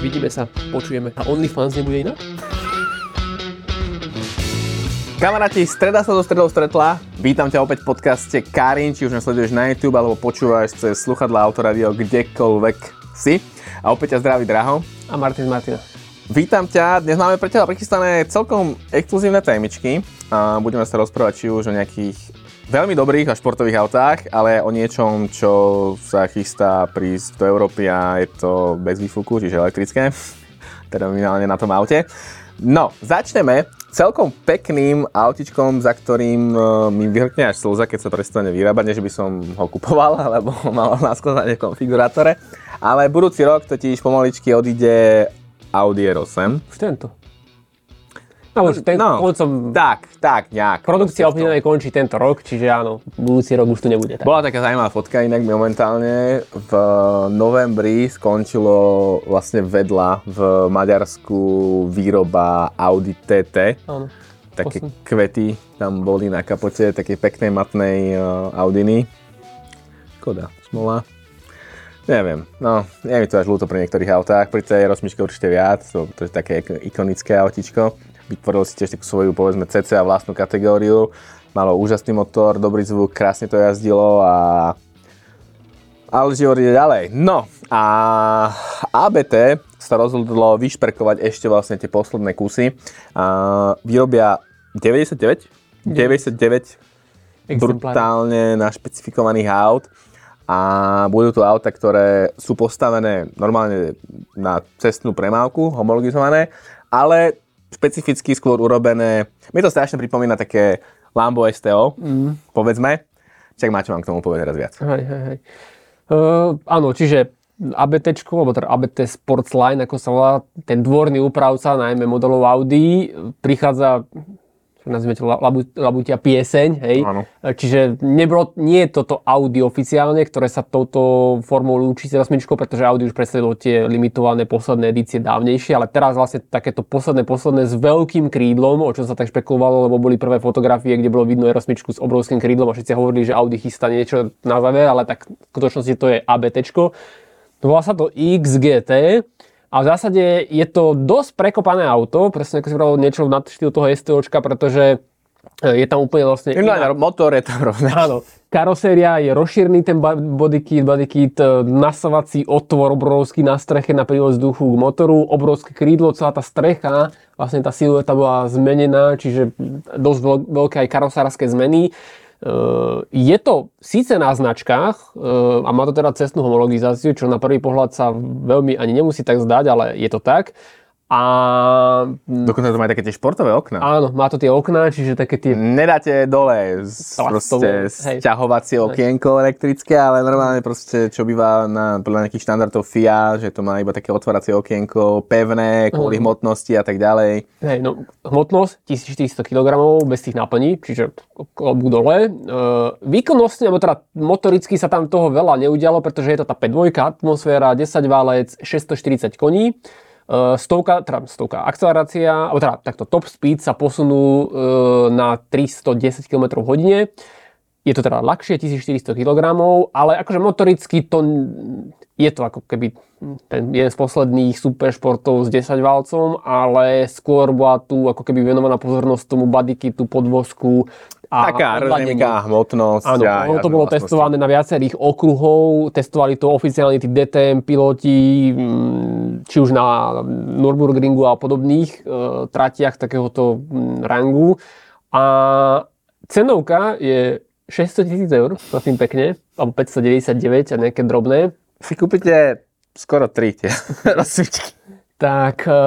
Vidíme sa, počujeme. A OnlyFans nebude inak? Kamaráti, streda sa do stredou stretla. Vítam ťa opäť v podcaste Karin, či už nás sleduješ na YouTube alebo počúvaš cez sluchadla Autoradio kdekoľvek si. A opäť ťa zdraví Draho. A Martin Martina. Vítam ťa, dnes máme pre teba prichystané celkom exkluzívne témičky. A budeme sa rozprávať či už o nejakých veľmi dobrých a športových autách, ale o niečom, čo sa chystá prísť do Európy a je to bez výfuku, čiže elektrické. Teda na tom aute. No, začneme celkom pekným autičkom, za ktorým uh, mi vyhrkne až slza, keď sa prestane vyrábať, než by som ho kupoval, alebo mal na skladanie v konfigurátore. Ale budúci rok totiž pomaličky odíde Audi R8. Už tento. No, už ten, No, koncom Tak, tak, nejak. produkcia objednanej končí tento rok, čiže áno, budúci rok už tu nebude. Tak. Bola taká zaujímavá fotka, inak momentálne v novembri skončilo vlastne vedľa v Maďarsku výroba Audi TT. Áno. Také Posledný. kvety tam boli na kapote, také peknej matnej uh, Audiny. Škoda, smola. Neviem, no, je mi to až ľúto pri niektorých autách, pri tej rozmičke určite viac, to, to je také ik- ikonické autičko. Vytvoril si tiež takú svoju, povedzme, CCA vlastnú kategóriu. Malo úžasný motor, dobrý zvuk, krásne to jazdilo a... Ale život ide ďalej. No a ABT sa rozhodlo vyšperkovať ešte vlastne tie posledné kusy. A vyrobia 99, 99 Exempláre. brutálne našpecifikovaných aut a budú to auta, ktoré sú postavené normálne na cestnú premávku, homologizované, ale špecificky skôr urobené, mi to strašne pripomína také Lambo STO, mm. povedzme. Čak máte vám k tomu povedať teraz viac. Hej, hej, hej. Uh, áno, čiže ABT, alebo teda ABT Sportsline, ako sa volá, ten dvorný úpravca, najmä modelov Audi, prichádza nazvime to labu, labutia pieseň, hej. Áno. Čiže nebolo, nie je toto Audi oficiálne, ktoré sa touto formou lúči s rozmičkou, pretože Audi už predstavilo tie limitované posledné edície dávnejšie, ale teraz vlastne takéto posledné, posledné s veľkým krídlom, o čom sa tak špekulovalo, lebo boli prvé fotografie, kde bolo vidno rozmičku s obrovským krídlom a všetci hovorili, že Audi chystá niečo na záver, ale tak v skutočnosti to je ABTčko. Volá sa to XGT a v zásade je to dosť prekopané auto, presne ako si povedal, niečo nad štýl toho STOčka, pretože e, je tam úplne vlastne... Inline motor je tam rovný. Áno, karoséria je rozšírený ten bodykit, bodykit, e, nasavací otvor obrovský na streche na prívod vzduchu k motoru, obrovské krídlo, celá tá strecha, vlastne tá silueta bola zmenená, čiže dosť veľ- veľké aj karosárske zmeny. E, Je to síce na značkách e, a má to teda cestnú homologizáciu, čo na prvý pohľad sa veľmi ani nemusí tak zdať, ale je to tak. A Dokonca to má aj také tie športové okna. áno, má to tie okná, čiže také tie Nedáte dole z, proste sťahovacie okienko elektrické, ale normálne proste, čo býva na, podľa nejakých štandardov FIA, že to má iba také otváracie okienko, pevné, kvôli Mhm. hmotnosti a tak ďalej. Hej, no, hmotnosť 1400 kg bez tých náplní, čiže klobúk dole. E, výkonnostne, alebo teda motoricky sa tam toho veľa neudialo, pretože je to tá 5 atmosféra, 10 válec, 640 koní. E, stovka, teda stovka akcelerácia, alebo teda takto top speed sa posunú e, na 310 km hodine. Je to teda ľahšie, 1400 kg, ale akože motoricky to je to ako keby ten jeden z posledných superšportov s 10 valcom, ale skôr bola tu ako keby venovaná pozornosť tomu bodykitu, podvozku a Taká aerodynamika, hmotnosť. Áno, a ono to bolo vlastnosti. testované na viacerých okruhov, testovali to oficiálne tí DTM piloti, mm, či už na Nürburgringu a podobných e, tratiach takéhoto mm, rangu. A cenovka je 600 tisíc eur, prosím pekne, alebo 599 a nejaké drobné. Si kúpite skoro tri tie rozsvičky. Tak e,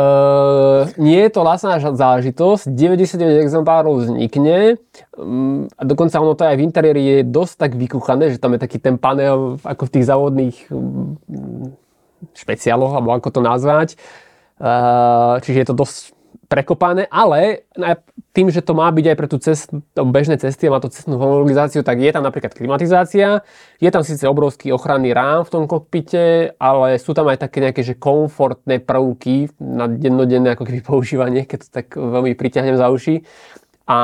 nie je to lacná záležitosť, 99 exemplárov vznikne mm, a dokonca ono to aj v interiéri je dosť tak vykuchané, že tam je taký ten panel ako v tých závodných mm, špeciáloch, alebo ako to nazvať. E, čiže je to dosť prekopané, ale tým, že to má byť aj pre tú cest, bežné cesty má to cestnú homologizáciu, tak je tam napríklad klimatizácia, je tam síce obrovský ochranný rám v tom kokpite, ale sú tam aj také nejaké že komfortné prvky na dennodenné ako keby používanie, keď to tak veľmi priťahnem za uši. a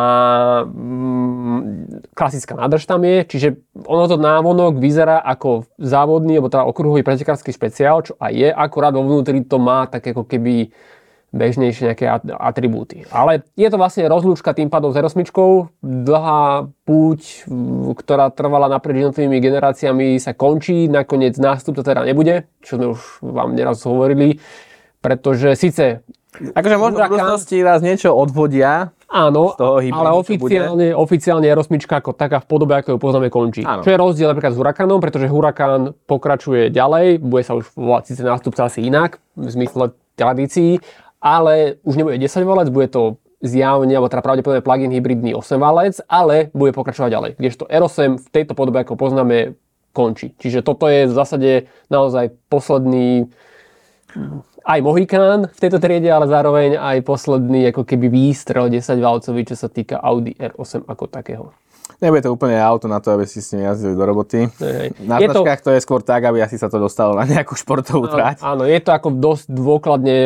mm, klasická nádrž tam je, čiže ono to návonok vyzerá ako závodný, alebo teda okruhový pretekársky špeciál, čo aj je, akurát vo vnútri to má tak ako keby bežnejšie nejaké atribúty. Ale je to vlastne rozlúčka tým pádom s R8, dlhá púť, ktorá trvala naprieč jednotlivými generáciami, sa končí, nakoniec nástup to teda nebude, čo sme už vám neraz hovorili, pretože síce Akože možno v budúcnosti vás niečo odvodia, Áno, hybridu, ale oficiálne, oficiálne R8 ako taká v podobe, ako ju poznáme, končí. Áno. Čo je rozdiel napríklad s Hurakanom, pretože Hurakan pokračuje ďalej, bude sa už volať síce nástupca asi inak, v zmysle tradícií, ale už nebude 10 valec, bude to zjavne, alebo teda pravdepodobne plug-in hybridný 8 valec, ale bude pokračovať ďalej. Kdežto R8 v tejto podobe, ako poznáme, končí. Čiže toto je v zásade naozaj posledný aj Mohikán v tejto triede, ale zároveň aj posledný ako keby výstrel 10 valcový, čo sa týka Audi R8 ako takého. Nebude to úplne auto na to, aby si s ním jazdili do roboty. Hej. Na Je to- značkách to... je skôr tak, aby asi sa to dostalo na nejakú športovú trať. Áno, je to ako dosť dôkladne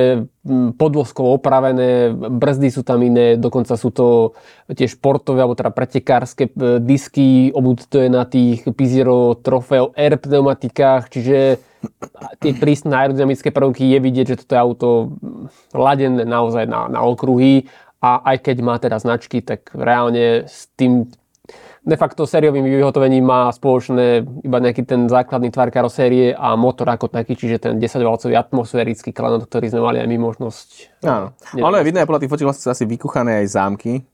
podvozkovo opravené, brzdy sú tam iné, dokonca sú to tie športové, alebo teda pretekárske e, disky, obud to je na tých Pizero Trofeo R pneumatikách, čiže tie prísne aerodynamické prvky je vidieť, že toto je auto ladené naozaj na, na okruhy a aj keď má teda značky, tak reálne s tým de facto sériovým vyhotovením má spoločné iba nejaký ten základný tvar karosérie a motor ako taký, čiže ten 10-valcový atmosférický klenot, ktorý sme mali aj my možnosť. Áno. neviem, Ono je vidno aj podľa tých fotiek vlastne sú asi vykuchané aj zámky. Mhm,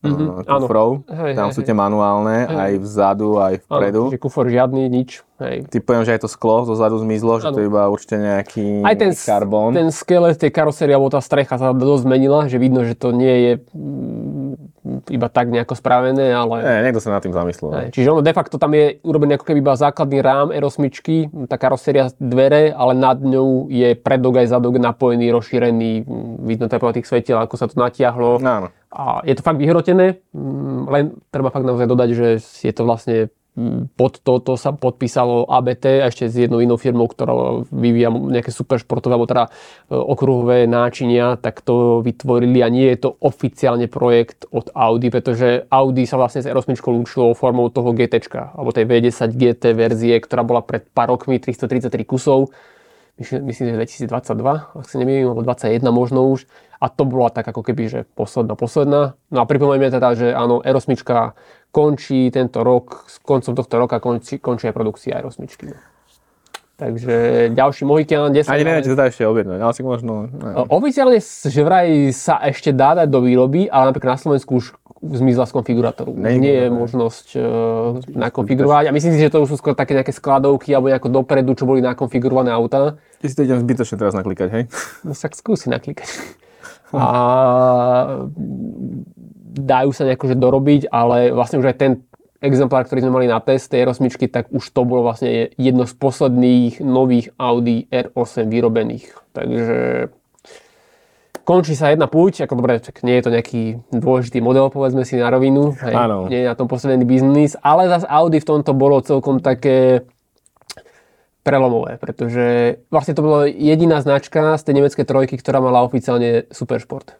Mm-hmm, áno. kufrov. Hej, Tam hej, sú tie manuálne, aj vzadu, aj vpredu. Áno, kufor žiadny, nič. Hej. Ty poviem, že aj to sklo zo zadu zmizlo, že to je iba určite nejaký Aj ten, karbón. ten skelet tej karosérie, alebo tá strecha sa dosť zmenila, že vidno, že to nie je mm, iba tak nejako spravené, ale... Nie, niekto sa nad tým zamyslel. Hej, Čiže ono de facto tam je urobený ako keby iba základný rám R8, tá karoséria dvere, ale nad ňou je predok aj zadok napojený, rozšírený, mm, vidno to po tých svetiel, ako sa to natiahlo. Áno. A je to fakt vyhrotené, mm, len treba fakt naozaj dodať, že je to vlastne pod toto sa podpísalo ABT ešte s jednou inou firmou, ktorá vyvíja nejaké super športové alebo teda e, okruhové náčinia, tak to vytvorili a nie je to oficiálne projekt od Audi, pretože Audi sa vlastne s R8 lúčilo formou toho GT, alebo tej V10 GT verzie, ktorá bola pred pár rokmi 333 kusov myslím, že 2022, ak sa nemýlim, alebo 21 možno už. A to bola tak ako keby, že posledná, posledná. No a pripomeňme teda, že áno, R8 končí tento rok, s koncom tohto roka končí, končí aj produkcia R8. No. Takže ďalší Mohikan 10. Ani neviem, či sa dá ešte objednať, ale si možno... neviem. Oficiálne, že vraj sa ešte dá dať do výroby, ale napríklad na Slovensku už zmizla z konfigurátoru. Nie je Nie je možnosť uh, nakonfigurovať. A myslím si, že to už sú skôr také nejaké skladovky alebo nejako dopredu, čo boli nakonfigurované auta. Ty si to idem zbytočne teraz naklikať, hej? No tak skúsi naklikať. A dajú sa nejako že dorobiť, ale vlastne už aj ten exemplár, ktorý sme mali na test tej R8, tak už to bolo vlastne jedno z posledných nových Audi R8 vyrobených. Takže končí sa jedna púť, ako dobre, tak nie je to nejaký dôležitý model, povedzme si na rovinu, hej, nie je na tom posledný biznis, ale zase Audi v tomto bolo celkom také prelomové, pretože vlastne to bola jediná značka z tej nemeckej trojky, ktorá mala oficiálne Supersport.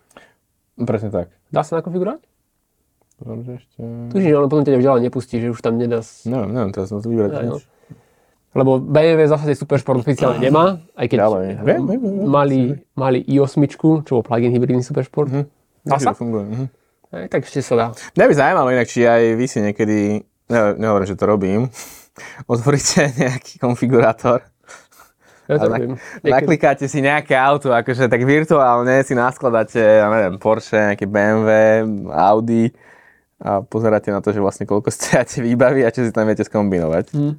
Presne tak. Dá sa nakonfigurovať? Ešte... Tužím, ale potom ťa ďalej nepustí, že už tam nedá... Neviem, neviem, teraz som to vybrať. Aj, no. nič. Lebo BMW zase Supersport oficiálne nemá, aj keď Ďalej. Viem, viem, viem, mali, mali i8, čo bol plug-in hybridný Supersport. Dá Ešte sa? funguje. Mhm. Aj, tak ešte sa dá. Mňa by zaujímalo inak, či aj vy si niekedy, ne, nehovorím, že to robím, otvoríte nejaký konfigurátor, Ja to. Niekedy- naklikáte si nejaké auto, akože tak virtuálne si naskladáte, ja neviem, Porsche, nejaké BMW, Audi a pozeráte na to, že vlastne koľko stojate výbavy a čo si tam viete skombinovať. Hm.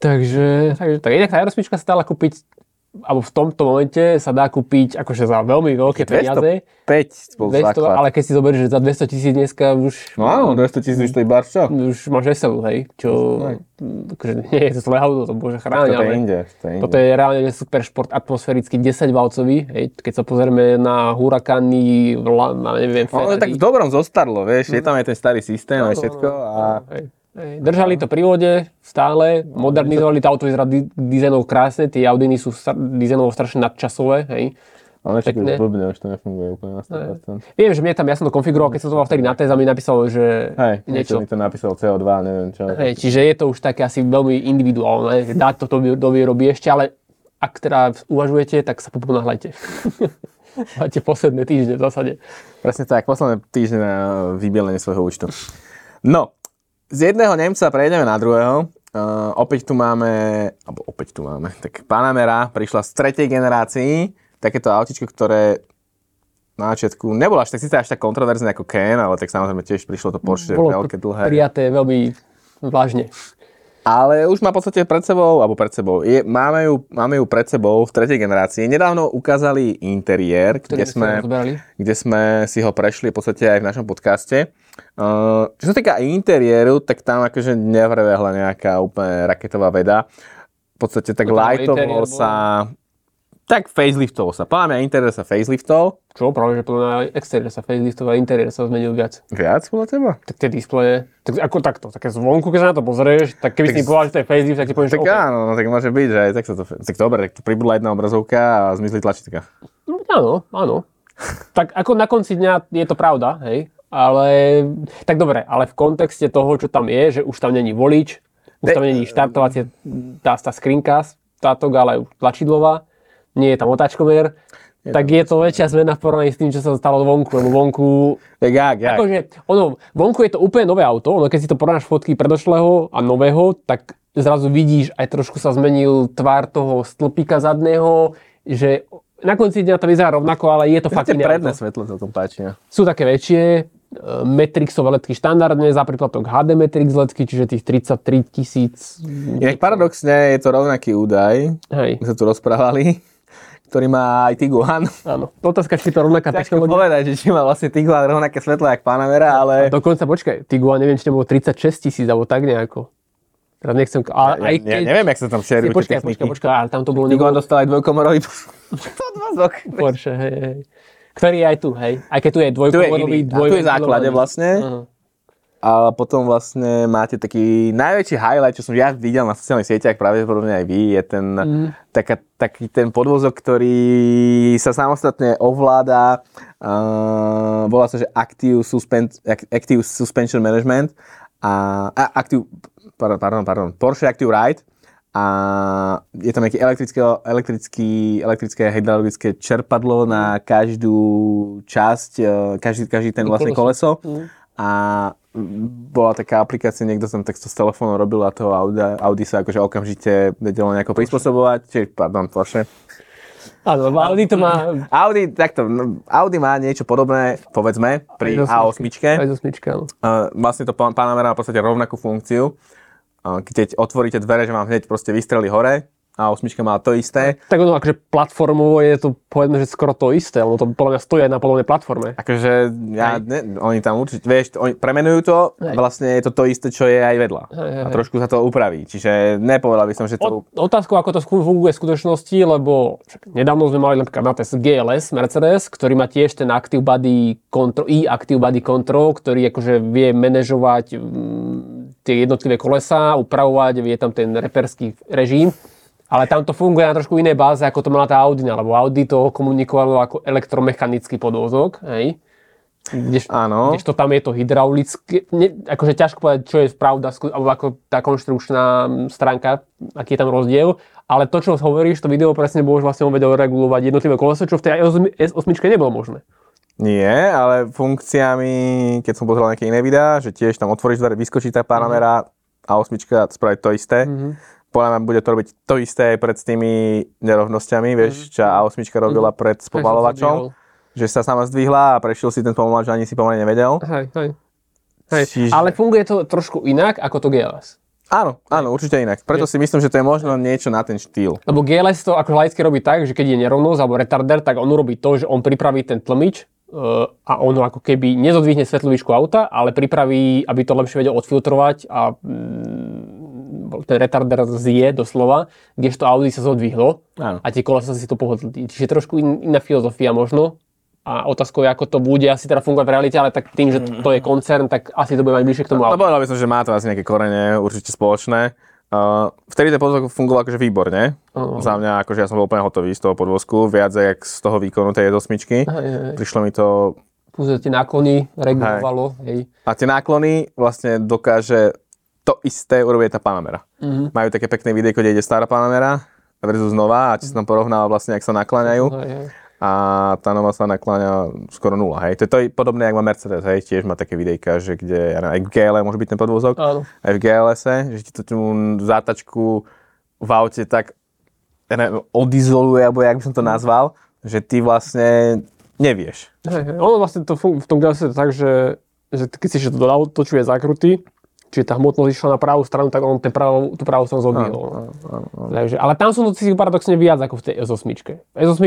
Takže, takže tak inak tá R8 sa dala kúpiť, alebo v tomto momente sa dá kúpiť akože za veľmi veľké peniaze. 205 bol 200, základ. ale keď si zoberieš, že za 200 tisíc dneska už, No áno, 200 tisíc stojí bar, čo? už máš SLU, hej, čo akože nie je to zlé auto, to bože chráň, Toto je ale inde. To je inde. toto je reálne super šport atmosférický 10 valcový, hej, keď sa pozrieme na Huracany, vla, na neviem, No, ale tak v dobrom zostarlo, vieš, je tam aj ten starý systém a Áno, všetko a Hej. Držali to pri vode stále, modernizovali to auto, vyzerá di- dizajnov krásne, tie Audiny sú star- dizajnovo strašne nadčasové, hej. Ale Pekné. už blbne, už to nefunguje úplne na 100%. Viem, že mne tam, ja som to konfiguroval, keď som to mal vtedy na téza, mi napísalo, že Hej, niečo mi to napísal CO2, neviem čo. Hej, čiže je to už také asi veľmi individuálne, že dať to do, do výroby ešte, ale ak teda uvažujete, tak sa poponáhľajte. Máte posledné týždne v zásade. Presne tak, posledné týždne na vybielenie svojho účtu. No, z jedného Nemca prejdeme na druhého. Uh, opäť tu máme, alebo opäť tu máme, tak Panamera prišla z tretej generácii, takéto autičko, ktoré na začiatku nebolo až tak, síce až tak kontroverzné ako Ken, ale tak samozrejme tiež prišlo to Porsche Bolo veľké, dlhé. prijaté veľmi vážne. Ale už má v podstate pred sebou, alebo pred sebou, je, máme, ju, máme ju pred sebou v tretej generácii. Nedávno ukázali interiér, kde sme, kde sme si ho prešli v podstate aj v našom podcaste. Uh, čo sa týka interiéru, tak tam akože nevrvehla nejaká úplne raketová veda. V podstate tak lightovo interiér bol- sa... Tak faceliftoval sa. Podľa mňa interiér sa faceliftol. Čo? Práve, že podľa mňa exteriér sa faceliftoval, interiér sa zmenil viac. Viac podľa teba? Tak tie displeje, tak ako takto, také zvonku, keď sa na to pozrieš, tak keby Tak si povedal, že to je facelift, tak ti poviem, že Tak OK. áno, no, tak môže byť, že aj tak sa to... Tak dobre, tak tu pribudla jedna obrazovka a zmizli tlačítka. No, áno, áno. tak ako na konci dňa je to pravda, hej, ale tak dobre, ale v kontexte toho, čo tam je, že už tam není volič, už tam není štartovacie, tá, tá skrinka, táto, ale tlačidlová, nie je tam otáčkomer, tak je to väčšia zmena v porovnaní s tým, čo sa stalo vonku, lebo vonku Tak jak, jak? Akože, ono, vonku je to úplne nové auto, ono keď si to porovnáš fotky predošlého a nového, tak zrazu vidíš, aj trošku sa zmenil tvár toho stĺpika zadného, že na konci dňa to vyzerá rovnako, ale je to fakt Tie iné predné svetlo sa tom páči. Sú také väčšie, e, Matrixové letky štandardne, za príplatok HD Matrix letky, čiže tých 33 tisíc. Inak paradoxne je to rovnaký údaj, Hej, sa tu rozprávali, ktorý má aj Tiguan. áno. Otázka, či to rovnaká Ťažko technológia. povedať, že či má vlastne Tiguan rovnaké svetlo jak Panamera, ale... Dokonca, počkaj, Tiguan, neviem, či to bolo 36 tisíc, alebo tak nejako. Teraz nechcem, ale Ja, aj ja, keď... neviem, jak sa tam šerujú Počkaj, počkaj, počkaj, ale tam to bolo Tiguan nebolo dostal aj dvojkomorový podvozok. Porsche, hej, hej. Ktorý je aj tu, hej. Aj keď tu je dvojkomorový. A tu je základe vlastne. Aha. A potom vlastne máte taký najväčší highlight, čo som ja videl na sociálnych sieťach, pravdepodobne aj vy, je ten, Mhm. taká, taký ten podvozok, ktorý sa samostatne ovláda. Uh, volá sa, že Active, Suspen- Ac- Active Suspension Management a, a Active, pardon, pardon, pardon, Porsche Active Ride a je tam nejaké elektrické, elektrický, elektrické hydraulické čerpadlo na každú časť, eh, každý, každý ten vlastne koleso. Mhm. A bola taká aplikácia, niekto tam takto s telefónom robil a toho Audi, Audi sa akože okamžite vedelo nejako prispôsobovať, čiže, pardon, Porsche. Áno, lebo Audi to má... Audi, takto, no, Audi má niečo podobné, povedzme, pri Aj zo A8. Aj zo smyčka, áno. Uh, vlastne to Pan- Panamera má v podstate rovnakú funkciu. Keď otvoríte dvere, že vám hneď proste vystreli hore, a osmička má to isté. Tak ono, akože platformovo je to, povedzme, že skoro to isté, lebo to podľa mňa stojí aj na podobnej platforme. Akože ja, ne, oni tam určite, vieš, oni premenujú to, Hej. vlastne je to to isté, čo je aj vedľa. Hej, hej, A trošku sa to upraví. Čiže nepovedal by som, že to... O, otázkou, ako to funguje v skutočnosti, lebo nedávno sme mali napríklad na test GLS Mercedes, ktorý má tiež ten Active Body Control, e-Active Body Control, ktorý akože vie manažovať mm, tie jednotlivé kolesa, upravovať, vie tam ten reperský režim. Ale tam to funguje na trošku inej báze, ako to mala tá Audi, lebo Audi to komunikovalo ako elektromechanický podvozok, hej. Kdež, Áno. kdežto tam je to hydraulické, ne, akože ťažko povedať, čo je pravda, alebo ako tá konštrukčná stránka, aký je tam rozdiel, ale to, čo hovoríš, to video presne bolo, že vlastne on vedel regulovať jednotlivé koleso, čo v tej S8 nebolo možné. Nie, ale funkciami, keď som pozeral nejaké iné videá, že tiež tam otvoríš dvere, vyskočí tá Panamera a osmička spraví to isté. Mhm. Podľa mňa bude to robiť to isté aj pred tými nerovnosťami, vieš, čo A8 robila pred spomalovačom. Že sa sama zdvihla a prešiel si ten spomalovač, ani si pomaly nevedel. Hej, hej. Hej. Čiže- Ale funguje to trošku inak, ako to GLS. Áno, áno, určite inak. Preto si myslím, že to je možno niečo na ten štýl. Lebo GLS to ako laicky robí tak, že keď je nerovnosť alebo retarder, tak on urobí to, že on pripraví ten tlmič a on ho ako keby nezodvihne svetlú výšku auta, ale pripraví, aby to lepšie vedel odfiltrovať a mm, ten retarder zje doslova, kdežto Audi sa zodvihlo Áno. a tie kolesa si to pohodlí. Čiže trošku in, iná filozofia možno. A otázkou je, ako to bude asi teda fungovať v realite, ale tak tým, že to, je koncern, tak asi to bude mať bližšie k tomu No povedal by som, že má to asi nejaké korene určite spoločné. Uh, vtedy ten podvozok fungoval akože výborne. Áno. Za mňa, akože ja som bol úplne hotový z toho podvozku, viac jak z toho výkonu tej osmičky. Hej, hej. Prišlo mi to... Plus tie náklony regulovalo, hej. A tie náklony vlastne dokáže to isté urobiť tá Panamera. Mhm. Majú také pekné videjko, kde ide stará Panamera versus nová a ti som tam porovnal vlastne, ak sa nakláňajú. Hej, hej. A tá nová sa nakláňa skoro nula, hej. To je podobné, ako má Mercedes, hej, tiež má také videjka, že kde, aj v GL môže byť ten podvozok, Áno. aj v GLS, že ti to tú zátačku v aute tak, ja neviem, odizoluje, alebo jak by som to nazval, že ty vlastne nevieš. Hej, hej. Ono vlastne to v tom GLS je to tak, že, že keď si to točuje zakruty, čiže tá hmotnosť išla na pravú stranu, tak on ten pravú, tú pravú stranu zodvihol. Takže, ale tam som to cítil paradoxne viac ako v tej S8. V S8,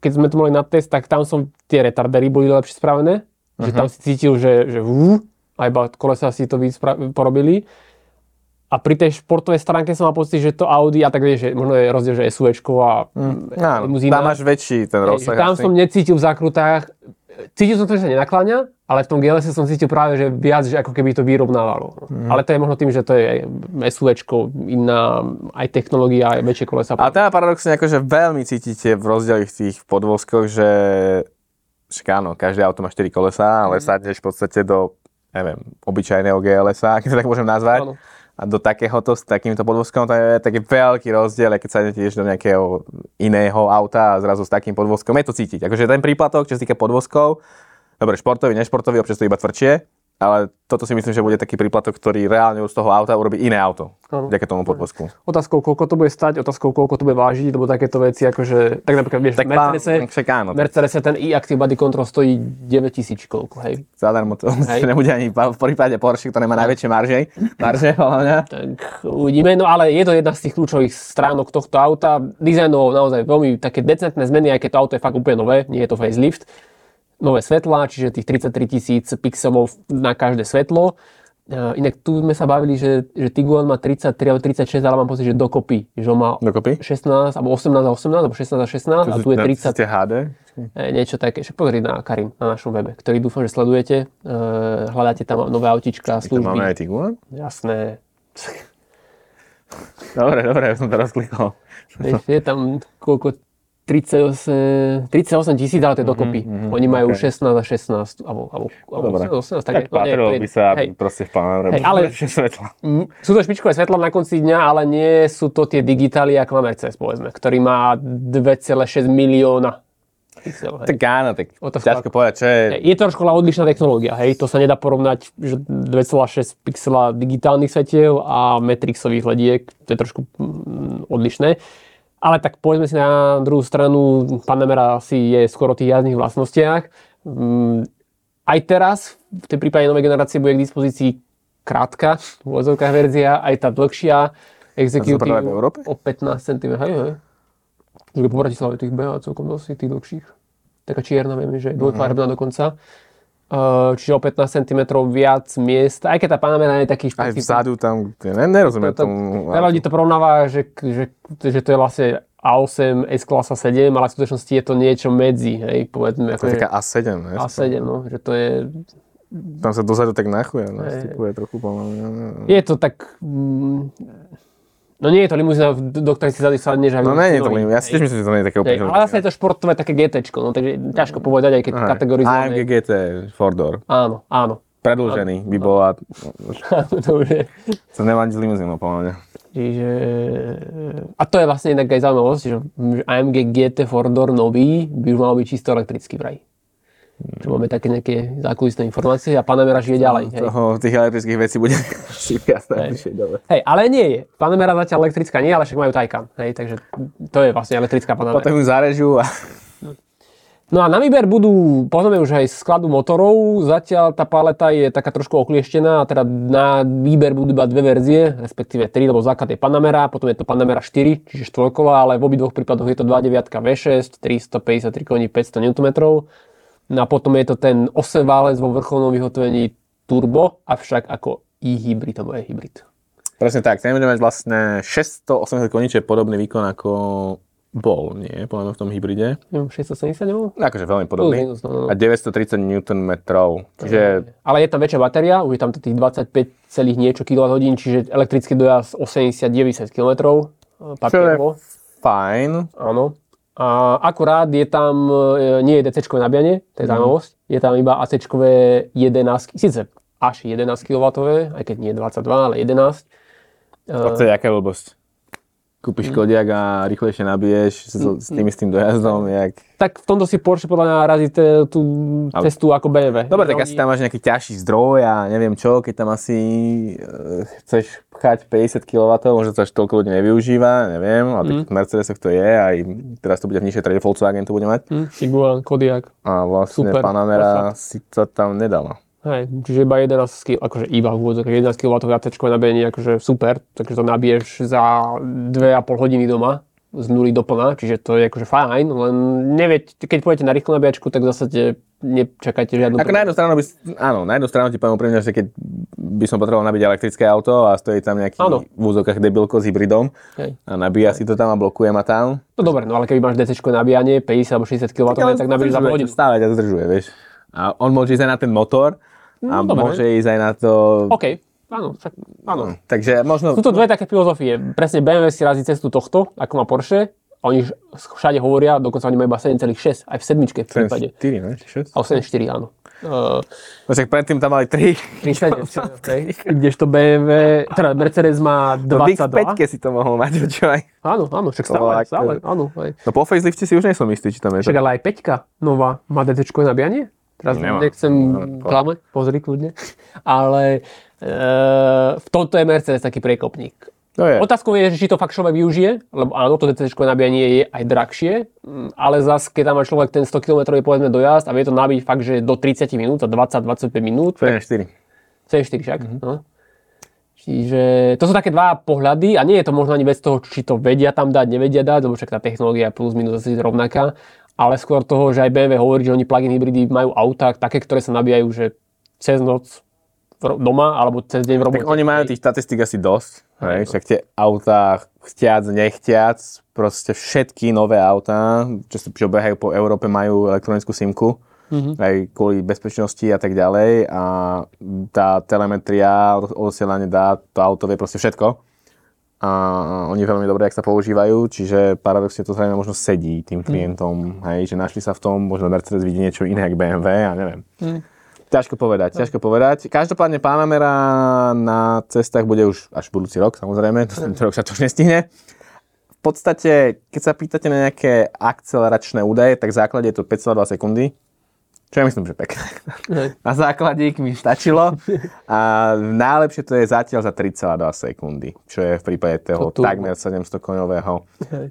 keď sme to mali na test, tak tam som tie retardery boli lepšie spravené, že tam si cítil, že, že vú, a iba kolesa si to víc porobili. A pri tej športovej stránke som mal pocit, že to Audi, a tak vieš, že možno je rozdiel, že SUVčko a mm, Áno, tam máš väčší ten rozsah. tam som necítil v zákrutách, cítil som to, že sa nenakláňa, ale v tom GLS som cítil práve, že viac, že ako keby to vyrovnávalo. Mhm. Ale to je možno tým, že to je SUVčko, iná aj technológia, aj väčšie kolesa. A teda paradoxne akože veľmi cítite v rozdieli v tých podvozkoch, že však áno, každé auto má 4 kolesa, ale sadneš v podstate do, neviem, obyčajného GLS-a, keď to tak môžem nazvať. Áno. A do takéhoto s takýmto podvozkom to je taký veľký rozdiel, keď sa tiež do nejakého iného auta a zrazu s takým podvozkom. Je to cítiť. Akože ten príplatok, čo sa týka podvozkov, dobre, športový, nešportový, občas to iba tvrdšie, ale toto si myslím, že bude taký príplatok, ktorý reálne už z toho auta urobí iné auto. Áno. Vďaka tomu podvozku. Otázkou, koľko to bude stať, otázkou, koľko to bude vážiť, lebo takéto veci, akože, tak napríklad, vieš, Tak Mercedese, však áno, Mercedese ten e-Active Body Control stojí 9000 koľko, hej. zadarmo to Hej. nebude ani v prípade Porsche, ktoré má najväčšie marže, marže, mňa. Tak uvidíme, no ale je to jedna z tých kľúčových stránok tohto auta. Dizajnovo naozaj veľmi také decentné zmeny, aj keď to auto je fakt úplne nové, nie je to facelift. Nové svetlá, čiže tých 33 tisíc pixelov na každé svetlo. Inak tu sme sa bavili, že, že Tiguan má 33 alebo 36, ale mám pocit, že dokopy. Že on má Dokopy? 16, alebo 18 a 18, alebo 16 a 16 a tu je 30, Ste HD? e, niečo také. Však pozri na Karim, na našom webe, ktorý dúfam, že sledujete. E, Hľadáte tam nové autička, máme služby. aj Tiguan? Jasné. Dobre, dobre, ja som to rozklikol. Vieš, je tam koľko 38, 38 tisíc, ale to je dokopy. mhm, Oni majú ok. 16 a 16, alebo, alebo, alebo Dobre. 18, 18, tak, Tak no, patrilo by sa, hej. proste v Panamere Hej, ale-. Mm, Sú to špičkové svetla na konci dňa, ale nie sú to tie digitály ako má Mercedes, povedzme, ktorý má 2,6 milióna pixel. Hej. Tak áno, tak Otázka- ťažko povedať, čo je... Je to trošku odlišná technológia, hej, to sa nedá porovnať, že 2,6 pixela digitálnych svetiel a metrixových lediek, to je trošku mm, odlišné. Ale tak povedzme si na druhú stranu, Panamera asi je skoro o tých jazdných vlastnostiach. Mm, Aj teraz, v tej prípade novej generácie, bude k dispozícii krátka, v úvodzovkách verzia, aj tá dlhšia Executive o 15 cm, hej, hej. Že po Bratislave tých behá celkom dosť, tých dlhších. Taká čierna, vieme, že je dvojfarebná dokonca. Uh, čiže o 15 cm viac miest, aj keď tá Panamera je taký Aj špecifický. vzadu tam, ne, nerozumiem To- to- tomu. Veľa ľudí to porovnáva, že, že, že to je vlastne A8, S-klasa 7, ale v skutočnosti je to niečo medzi, hej, povedzme. To je taká A7, ne? A7, no, že to je, Tam sa dozadu tak nachuje, Hej. nastupuje trochu pomaly. je to tak, mm, no nie je to limuzína, do ktorej si zady sadneš a No nie je to nohy, lim, ja si tiež myslím, že to nie je také úplne. ale vlastne je to športové také GT, no, takže ťažko povedať, aj keď Aha. kategorizujeme. AMG GT, Fordor. Áno, áno. Predlžený by bola, Dobre. to nemá nič s limuzínou, podľa mňa. Čiže... A to je vlastne inak aj zaujímavosť, že AMG GT Fordor nový by už mal byť čisto elektrický vraj. Čo máme také nejaké zákulisné informácie a Panamera žije ďalej. Hej. Toho, tých elektrických vecí bude si viac najbližšie hej, ale nie je. Panamera zatiaľ elektrická nie, ale však majú Taycan. Hej, takže to je vlastne elektrická Panamera. Potom ju zarežú a No a na výber budú, poznáme už aj skladu motorov, zatiaľ tá paleta je taká trošku oklieštená a teda na výber budú iba dve verzie, respektíve tri, lebo základ je Panamera, potom je to Panamera 4, čiže štvorková, ale v obidvoch prípadoch je to 2.9 V6, 353 koní, 500 Nm. No a potom je to ten 8 válec vo vrcholnom vyhotovení turbo, avšak ako e-hybrid, alebo e-hybrid. Presne tak, ten bude mať vlastne 680 koní, čo je podobný výkon ako Bol, nie, podľa mňa v tom hybride. Neviem, 670 nebol? Akože veľmi podobný. Minus, no, no. A 930 Nm. Čiže Ale je tam väčšia batéria, už je tam tých 25 celých niečo kWh, čiže elektrický dojazd 80-90 km. Papierovo. fajn. Áno. A akurát je tam, e, nie je DC nabíjanie, to je zaujímavosť, je tam iba AC 11, síce až 11 kW, aj keď nie 22, ale 11. To je jaká blbosť. Kúpiš Kodiak a rýchlejšie nabiješ s, s tým istým dojazdom, jak... Tak v tomto si Porsche podľa mňa razí te, tú Ale- cestu ako BMW. Dobre, tak asi tam máš nejaký ťažší zdroj a neviem čo, keď tam asi e, chceš pchať 50 kW, možno to až toľko ľudí nevyužíva, neviem, ale tak v Mercedesoch to je, aj teraz to bude v nižšej trade, Volkswagen to bude mať. Hm, Tiguan, Kodiaq. A vlastne Super, Panamera si to tam nedala. Hej, čiže iba 11 kg, akože iba v úvodzok, 11 kW AC nabíjanie, akože super, takže to nabiješ za 2,5 hodiny doma z nuly do plna, čiže to je akože fajn, len neviete, keď pôjdete na rýchlu nabíjačku, tak zásade nečakajte žiadnu... Ako na jednu stranu by, áno, na jednu stranu ti poviem úprimne, že keď by som potreboval nabiť elektrické auto a stojí tam nejaký Áno. v úzokách debilko s hybridom Hej. a nabíja si to tam a blokuje ma tam. No dobre, no ale keď máš DC nabíjanie 50 alebo 60 kW, tak nabíješ za zdržuje, hodinu. Stále ťa zdržuje, vieš. A on môže ísť aj na ten motor a No, dobre. môže ísť aj na to... OK, áno, však, áno. Takže možno... Sú to dve také filozofie. Presne BMW si razí cestu tohto, ako má Porsche. A oni všade hovoria, dokonca oni majú iba 7,6, aj v sedmičke v prípade. 4, ne? 6? Ale 7,4 áno. Uh, No však predtým tam mali 3. 30, okay. kdežto BMW, teda Mercedes má No v 22. X5 si to mohol mať, počúvaj. Áno, áno, však stále, stále, to- áno. Aj. No po facelifte si už nie som istý, či tam je. Však ale aj 5 nová má DC nabíjanie. Teraz Nemá. nechcem Nemá. klamať, pozri kľudne. Ale e, v tomto je Mercedes taký priekopník. Je. Otázkou je, že či to fakt človek využije, lebo áno, to DC nabíjanie je aj drahšie, mm, ale zase, keď tam má človek ten 100 km povedzme dojazd a vie to nabiť fakt, že do 30 minút, za 20-25 minút, To je 4. C4 však. Mhm. No. Čiže to sú také dva pohľady a nie je to možno ani vec toho, či to vedia tam dať, nevedia dať, lebo však tá technológia plus minus asi rovnaká, ale skôr toho, že aj BMW hovorí, že oni plug-in hybridy majú autá také, ktoré sa nabíjajú, že cez noc doma alebo cez deň v robote. Tak oni majú tých štatistík asi dosť. Hej, však tie autá, chtiac, nechtiac, proste všetky nové autá, čo, čo behajú po Európe, majú elektronickú simku. Mhm. aj kvôli bezpečnosti a tak ďalej a tá telemetria, odosielanie dát, to auto vie proste všetko a oni veľmi dobre, ak sa používajú, čiže paradoxne to zrejme možno sedí tým klientom, hej, že našli sa v tom, možno Mercedes vidí niečo iné ako BMW, ja neviem. Ťažko povedať, ťažko povedať. Každopádne Panamera na cestách bude už až budúci rok, samozrejme, to tento rok sa to už nestihne. V podstate, keď sa pýtate na nejaké akceleračné údaje, tak v základe je to 5,2 sekundy, čo ja myslím, že pekné. Hej. Na základík mi stačilo. A najlepšie to je zatiaľ za 3,2 sekundy, čo je v prípade toho To tu- takmer 700 koňového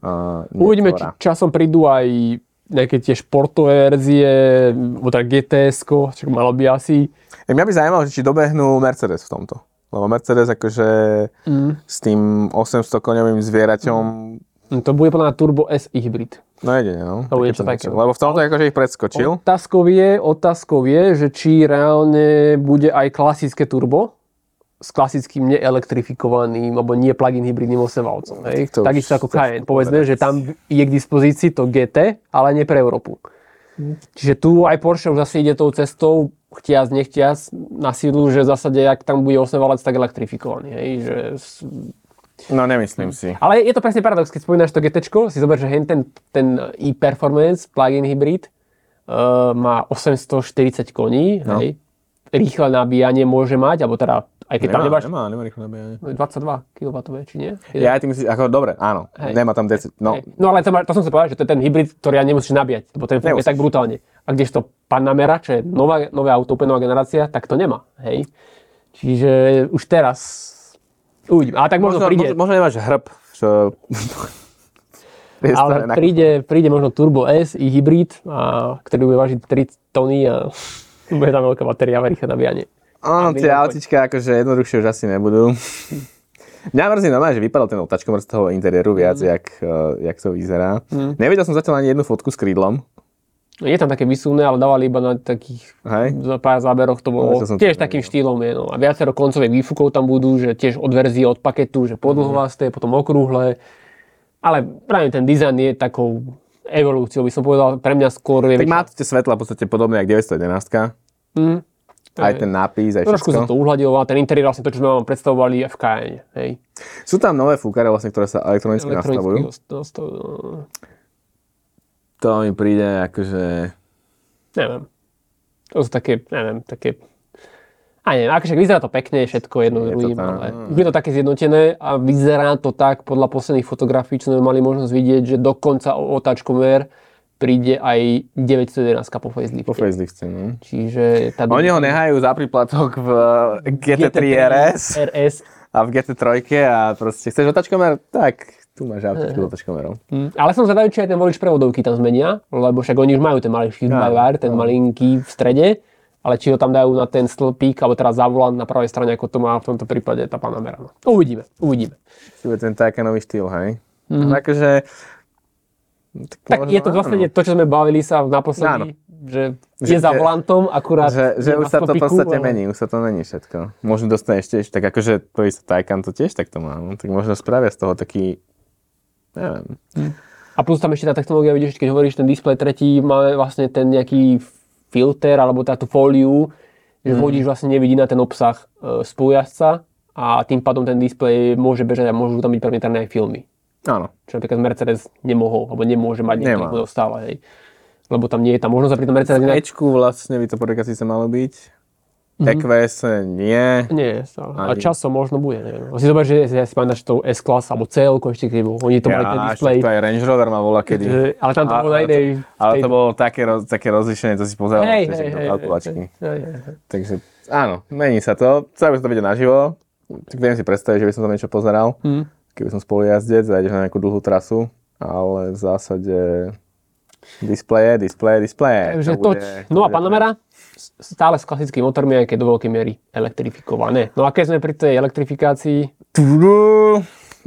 uh, Uvidíme, či časom prídu aj nejaké tie športové verzie, alebo teda gts čo malo by asi. Ja mňa by zaujímalo, či dobehnú Mercedes v tomto. Lebo Mercedes akože Mm. s tým 800 koňovým zvieraťom, To bude podľa mňa Turbo S hybrид. no jedine, no. To bude niečo také. Lebo v tomto akože ich predskočil. Otázkou je, otázkou je, že či reálne bude aj klasické turbo s klasickým neelektrifikovaným alebo nie plug-in hybridným 8 valcom. Už Takisto ako Cayenne. Povedzme, povedať. že tam je k dispozícii to GT, ale nie pre Európu. Čiže tu aj Porsche už zase ide tou cestou, chtiac, nechtiac, na sílu, že v zásade, ak tam bude 8 valec, tak elektrifikovaný. Hej? Že No nemyslím si. ale je to presne paradox, keď spomínaš to GT, si zober, že hen ten, ten e-performance plug-in hybrid uh, má 840 koní, No. hej. Rýchle nabíjanie môže mať, alebo teda, aj keď tam Nemá, nemáš nemá, nemá rýchlo nabíjanie. 22 kW, či nie? Ja tým myslím, ako dobre, áno, Hej. nemá tam 10, no, Hej. no ale to, má, to som sa povedal, že to je ten hybrid, ktorý ja nemusíš nabíjať, lebo ten Nemusíš. tak brutálne. A kdežto Panamera, čo je nová, nové auto, úplne nová generácia, tak to nemá. Hej. Čiže už teraz uvidím. Ale tak možno, možno, príde. možno, možno nemáš hrb, čo... Ale príde, príde možno Turbo S i hybrid, a, ktorý bude vážiť 3 tony a bude tam veľká batéria a rýchle nabíjanie. Áno, tie autička akože jednoduchšie už asi nebudú. Mňa mrzí normálne, že vypadal ten otačkomr z toho interiéru viac, Mm. jak, uh, jak to vyzerá. Nevidel som zatiaľ ani jednu fotku s krídlom. Je tam také vysúne, ale dávali iba na takých Hej. za pár záberoch to bolo No, to tiež to takým štýlom je. No. A viacero koncových výfukov tam budú, že tiež od verzie, od paketu, že podlhovasté, potom okrúhle. Ale práve ten dizajn je takou evolúciou, by som povedal, pre mňa skôr je... Tak má tie svetla v podstate podobné ako 911. Mm. Aj ten nápis, aj Trošku sa všetko. to uhladilo a ten interiér vlastne to, čo sme vám predstavovali v Cayenne. Hej. Sú tam nové fúkare, vlastne, ktoré sa elektronicky nastavujú. Elektronicky nastavujú. To mi príde akože... Neviem. To sú také, neviem, také... A neviem, akože vyzerá to pekne, všetko jedno Je druhým, ale už je to také zjednotené a vyzerá to tak podľa posledných fotografií, čo sme mali možnosť vidieť, že dokonca o otáčkomer príde aj 911 po facelifte. Po facelifte, no. Čiže tá Oni ho nehajú za príplatok v GT3 RS RS. a v GT3 a proste chceš otačkomer? Tak, tu máš autičku s otačkomerom. Hm, Ale som zvedavý, či aj ten volič prevodovky tam zmenia, lebo však oni už majú ten malý Áno, wire, ten malinký v strede, ale či ho tam dajú na ten stĺpík, alebo teraz za volant na pravej strane, ako to má v tomto prípade tá Panamera. No. Uvidíme, uvidíme. Bude ten nový štýl, hej? Mm. Takže... Tak možno je to áno. vlastne to, čo sme bavili sa naposledy, že je Že- za volantom, akurát Že, že už sa to v podstate ale- mení, už sa to mení všetko. Možno dostaneš tiež, tak akože to isté Taycan to tiež takto má, no, tak možno spravia z toho taký, neviem, A plus tam ešte tá technológia, vidíš, keď hovoríš, ten displej tretí má vlastne ten nejaký filter, alebo tá tú fóliu, že vodič vlastne nevidí na ten obsah e, spojazca a tým pádom ten displej môže bežať a môžu tam byť premietané aj filmy. áno. Čo napríklad Mercedes nemohol, alebo nemôže mať niekto stále, hej. Lebo tam nie je tá možnosť a pri tom Mercedes inak... Ečku vlastne by to prvýkrát síce malo byť. EQS nie, Nie, stále. A Ani- časom možno bude, neviem. Si zober, že ja si pamätáš to S-Class alebo CL, ešte keď bol, oni to mali ten ja, však to aj Range Rover má volá kedy. Ale tam to A- bolo na ale inej... Ale tej- to bolo také, roz, také rozlišenie, to si pozeral Hej, hej, hej, hej. Takže áno, mení sa to. Chcel by som to vidieť naživo. Tak viem si predstaviť, že by som tam niečo pozeral. Hm. Keby som spolujazdec a ideš na nejakú dlhú trasu. Ale v zásade displeje, displeje, displeje. Takže To bude- No a to bude- Panamera s- stále s klasickými motormi, aj keď do veľkej miery elektrifikované. No a keď sme pri tej elektrifikácii.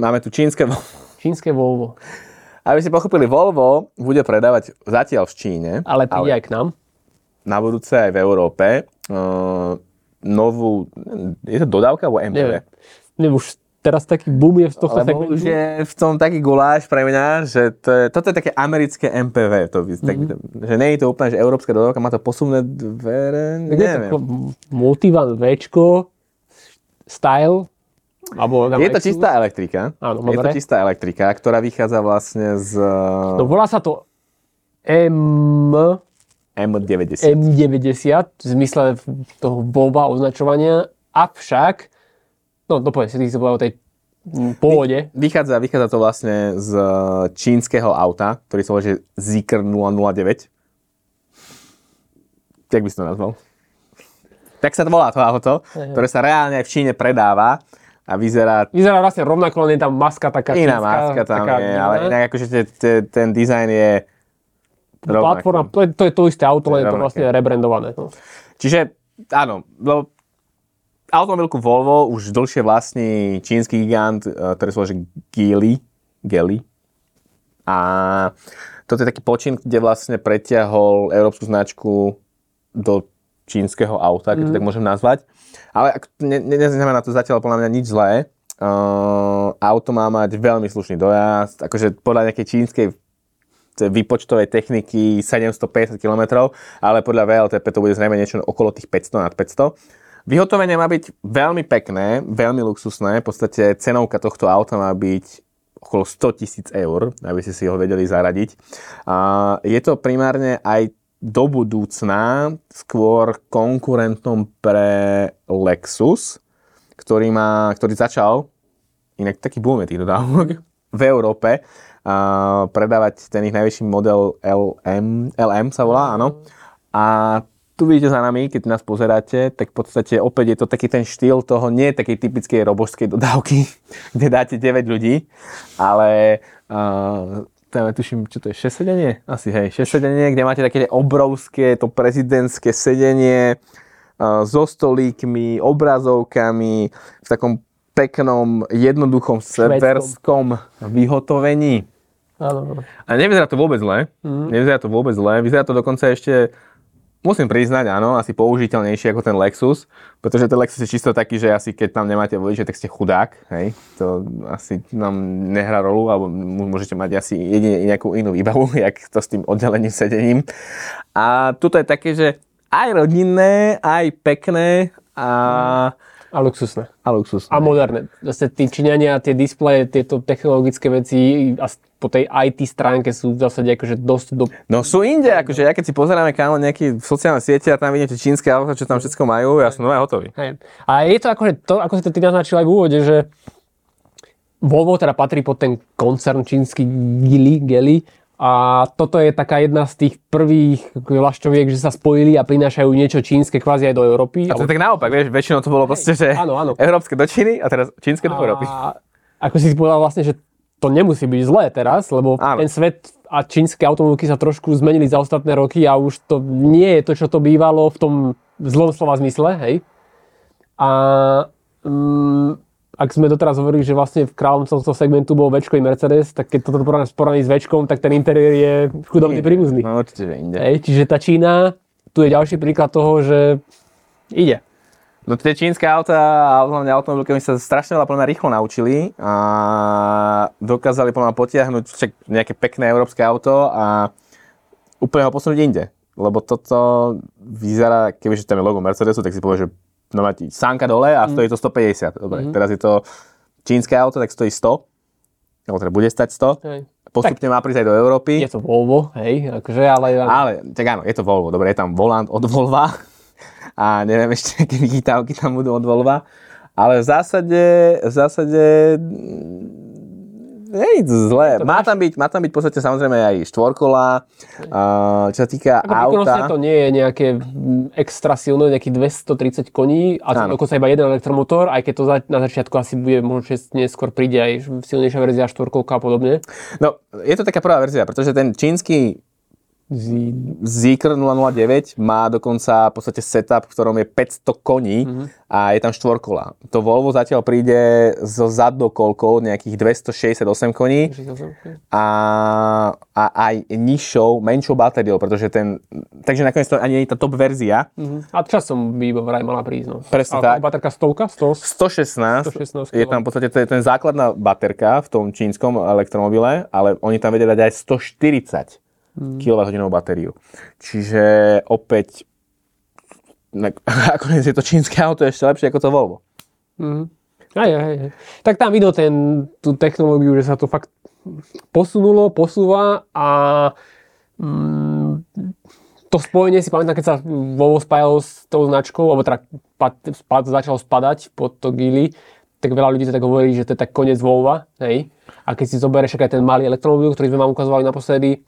Máme tu čínske Volvo. čínske Volvo, Aby si pochopili, Volvo bude predávať zatiaľ v Číne, ale príde aj k nám. na budúce aj v Európe, uh, novú, je to dodávka alebo MPV? Neviem. Neviem, už teraz taký boom je z tohto Lebo segmentu. už je v tom taký guláš pre mňa, že to je, toto je také americké MPV. To, by, tak, Mhm. že nie je to úplne, že európska dodávka, má to posunné dvere, Tak je to neviem. Multivan Včko, style, alebo Je to čistá elektrika. Áno, je to čistá elektrika, ktorá vychádza vlastne z No volá sa to M... M90. M90 v zmysle toho Volva označovania, avšak, no dopovedz si, ty si o tej mm, pôvode, Vychádza, vychádza to vlastne z čínskeho auta, ktorý sa volá že Zeekr 009. Jak by si to nazval? Tak sa to volá to auto, ktoré sa reálne aj v Číne predáva a vyzerá vyzerá vlastne rovnako, len je tam maska taká Iná čínska, maska tam taká je, ale inak akože te, te, ten dizajn je rovnaký. Platforma, to je, to isté auto, len je to vlastne rebrandované. No. Čiže áno, lebo automobilku Volvo už dlhšie vlastní čínsky gigant, eh, ktorý sa volá, Geely. Geely. A toto je taký počin, kde vlastne preťahol európsku značku do čínskeho auta, keď to tak môžem nazvať. Ale ne, ne, neznamená to zatiaľ podľa mňa nič zlé. Uh, auto má mať veľmi slušný dojazd, akože podľa nejakej čínskej výpočtovej techniky 750 km, ale podľa VLTP to bude zrejme niečo okolo tých 500 nad 500. Vyhotovenie má byť veľmi pekné, veľmi luxusné, v podstate cenovka tohto auta má byť okolo 100 tisíc eur, aby ste si ho vedeli zaradiť. A je to primárne aj do budúcna skôr konkurentom pre Lexus, ktorý, má, ktorý začal, inak taký boom je tých dodávok, v Európe, a predávať ten ich najvyšší model LM, LM sa volá, áno. A tu vidíte za nami, keď nás pozeráte, tak v podstate opäť je to taký ten štýl toho, nie takej typickej robožskej dodávky, kde dáte 9 ľudí, ale uh, tam ja tuším, čo to je, 6 sedenie? Asi hej, 6 sedenie, kde máte také obrovské, to prezidentské sedenie uh, so stolíkmi, obrazovkami, v takom peknom, jednoduchom severskom vyhotovení. Áno, áno. A nevyzerá to vôbec zle. Mm. Nevyzerá to vôbec zle. Vyzerá to dokonca ešte musím priznať, áno, asi použiteľnejší ako ten Lexus, pretože ten Lexus je čisto taký, že asi keď tam nemáte vodiče, tak ste chudák, hej, to asi nám nehrá rolu, alebo môžete mať asi jedine nejakú inú výbavu, jak to s tým oddeleným sedením. A tuto je také, že aj rodinné, aj pekné a... A luxusné. A luxusné. A moderné. Zase tí Číňania, tie displeje, tieto technologické veci a po tej IT stránke sú v zásade akože dosť do... No sú inde, akože ja keď si pozeráme kámo nejaké sociálne siete a tam vidíte čínske auto, čo tam všetko majú, ja som nové hotový. Hej. A je to akože to, ako si to ty naznačil aj v úvode, že Volvo teda patrí pod ten koncern čínsky Gili, Geli a toto je taká jedna z tých prvých vlašťoviek, že sa spojili a prinášajú niečo čínske kvázi aj do Európy. A to tak naopak, vieš, väčšinou to bolo proste, že áno, áno. európske do Číny a teraz čínske do Európy. A ako si povedal vlastne, že to nemusí byť zlé teraz, lebo áno. ten svet a čínske automobilky sa trošku zmenili za ostatné roky a už to nie je to, čo to bývalo v tom zlom slova zmysle, hej. A mm, ak sme doteraz hovorili, že vlastne v kráľom tohto segmentu bol Včkový Mercedes, tak keď toto porovnáš s Včkom, tak ten interiér je chudobný príbuzný. No určite, inde. Hej, čiže tá Čína, tu je ďalší príklad toho, že ide. No tie čínske auta a hlavne automobilky mi sa strašne veľa plná rýchlo naučili a dokázali plná potiahnuť však nejaké pekné európske auto a úplne ho posunúť inde. Lebo toto vyzerá, kebyže tam je logo Mercedesu, tak si povie, že no máte sánka dole a stojí to 150. Dobre, mm-hmm. teraz je to čínske auto, tak stojí 100. Alebo teda bude stať 100. Hej. Postupne tak, má prísť aj do Európy. Je to Volvo, hej, akože, ale... Ale, tak áno, je to Volvo, dobre, je tam volant od Volva a neviem ešte, aké vychytávky tam budú od Volva. Ale v zásade, v zásade nie je to zlé. Má tam, byť, má tam byť v podstate samozrejme aj štvorkola. Čo sa týka Ako auta... to nie je nejaké extra silné, nejaký 230 koní a to dokonca iba jeden elektromotor, aj keď to na začiatku asi bude možno neskôr príde aj silnejšia verzia štvorkolka a podobne. No, je to taká prvá verzia, pretože ten čínsky Zeekr 009 má dokonca v podstate setup, v ktorom je 500 koní mm-hmm. a je tam štvorkola. To Volvo zatiaľ príde so zaddokolkou nejakých 268 koní a, a aj nižšou, menšou batériou, pretože ten, takže nakoniec to ani nie je tá top verzia. Mm-hmm. A časom by vraj mala prísť. No. Presne a tak. Baterka stovka? 100? 116. 116 je tam v podstate to je ten základná baterka v tom čínskom elektromobile, ale oni tam vedia dať aj 140 mm. kWh batériu. Čiže opäť ako je to čínske auto ešte lepšie ako to Volvo. Mm. Aj, aj, aj. Tak tam vidno ten, tú technológiu, že sa to fakt posunulo, posúva a mm, to spojenie si pamätám, keď sa Volvo spájalo s tou značkou, alebo teda spad, spad, začalo spadať pod to Gili, tak veľa ľudí sa tak hovorí, že to je tak koniec Volva, hej. A keď si zoberieš aj ten malý elektromobil, ktorý sme vám ukazovali naposledy,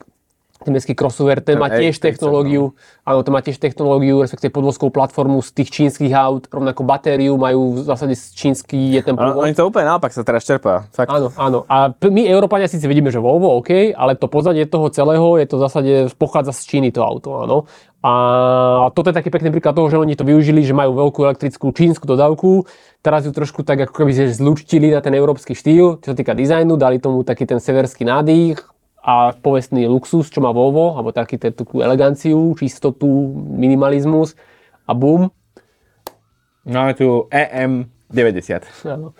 nemecký crossover, ten má tiež technológiu, áno, ten má tiež technológiu, respektíve podvozkovú platformu z tých čínskych aut, rovnako batériu majú v zásade čínsky, je ten pôvod. Oni to úplne naopak sa teraz čerpá. Fakt. Áno, áno. A my Európania síce vidíme, že Volvo, OK, ale to pozadie toho celého je to v zásade, pochádza z Číny to auto, áno. A toto je taký pekný príklad toho, že oni to využili, že majú veľkú elektrickú čínsku dodávku, teraz ju trošku tak ako keby zlučtili na ten európsky štýl, čo sa týka dizajnu, dali tomu taký ten severský nádych, a povestný luxus, čo má Volvo, alebo taký takú eleganciu, čistotu, minimalizmus a boom. Máme tu EM90. Áno.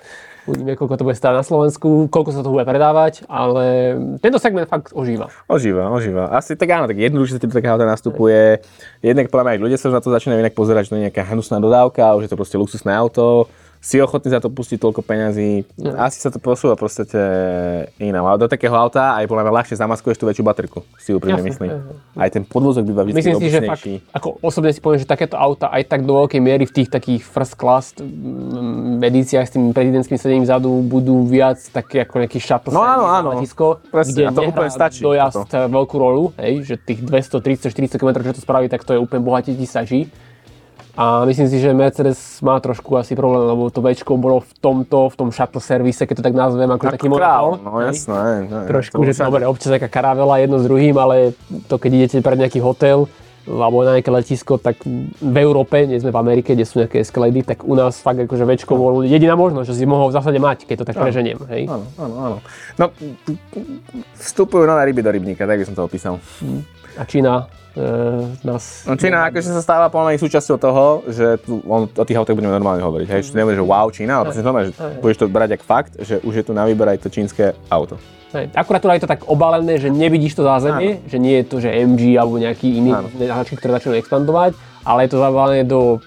Uvidíme, koľko to bude stáť na Slovensku, koľko sa to bude predávať, ale tento segment fakt ožíva. Ožíva, ožíva. Asi tak áno, tak jednoduchšie sa taká auto nastupuje. Jednak podľa mňa ľudia sa na to začínajú inak pozerať, že to je nejaká hnusná dodávka, už je to proste luxusné auto si ochotný za to pustiť toľko peňazí. No. Asi sa to posúva proste inám. Ale do takého auta aj podľa mňa ľahšie zamaskuješ tú väčšiu baterku, si úprimne myslím. Aj ten podvozok býva vždy Myslím si, že fakt, ako osobne si poviem, že takéto auta aj tak do veľkej miery v tých takých first class mm, edíciách s tým prezidentským sedením vzadu budú viac také ako nejaký shuttle no, áno, áno. letisko, Presne, kde to úplne stačí. dojazd toto. veľkú rolu, hej, že tých 230-40 km, čo to spraví, tak to je úplne bohatí stačí. A myslím si, že Mercedes má trošku asi problém, lebo to Bčko bolo v tomto, v tom shuttle servise, keď to tak nazvem, ako, ako taký monopol. No jasné. Ne, trošku, že to dobre, občas taká karavela jedno s druhým, ale to keď idete pred nejaký hotel, alebo na nejaké letisko, tak v Európe, nie sme v Amerike, kde sú nejaké sklady, tak u nás fakt akože Včko bol jediná možnosť, že si mohol v zásade mať, keď to tak preženiem. Hej? Áno, áno, áno. No, vstupujú nové ryby do rybníka, tak by som to opísal. A Čína e, nás... No Čína akože sa stáva pomaly súčasťou toho, že tu, on, o tých autách budeme normálne hovoriť. Hej, že nebude, že wow Čína, ale proste znamená, že budeš to brať ako fakt, že už je tu na výber aj to čínske auto. Hej, akurát tu je to tak obalené, že nevidíš to zázemie, že nie je to, že MG alebo nejaký iný značky, ktoré začínajú expandovať, ale je to zabalené do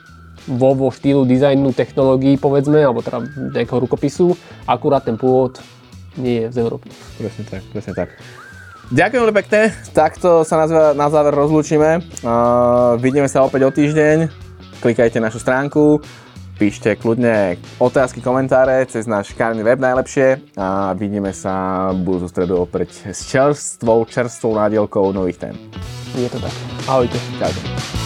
Volvo štýlu dizajnu, technológií, povedzme, alebo teda nejakého rukopisu. Akurát ten pôvod nie je z Európy. Presne tak, presne tak. Ďakujem veľmi pekne, takto sa na, záver rozlúčime. Uh, vidíme sa opäť o týždeň, klikajte našu stránku, píšte kľudne otázky, komentáre cez náš šikárny web najlepšie a vidíme sa budúcu stredu opäť s čerstvou, čerstvou nádielkou nových tém. Je to tak. Ahojte. Čaute.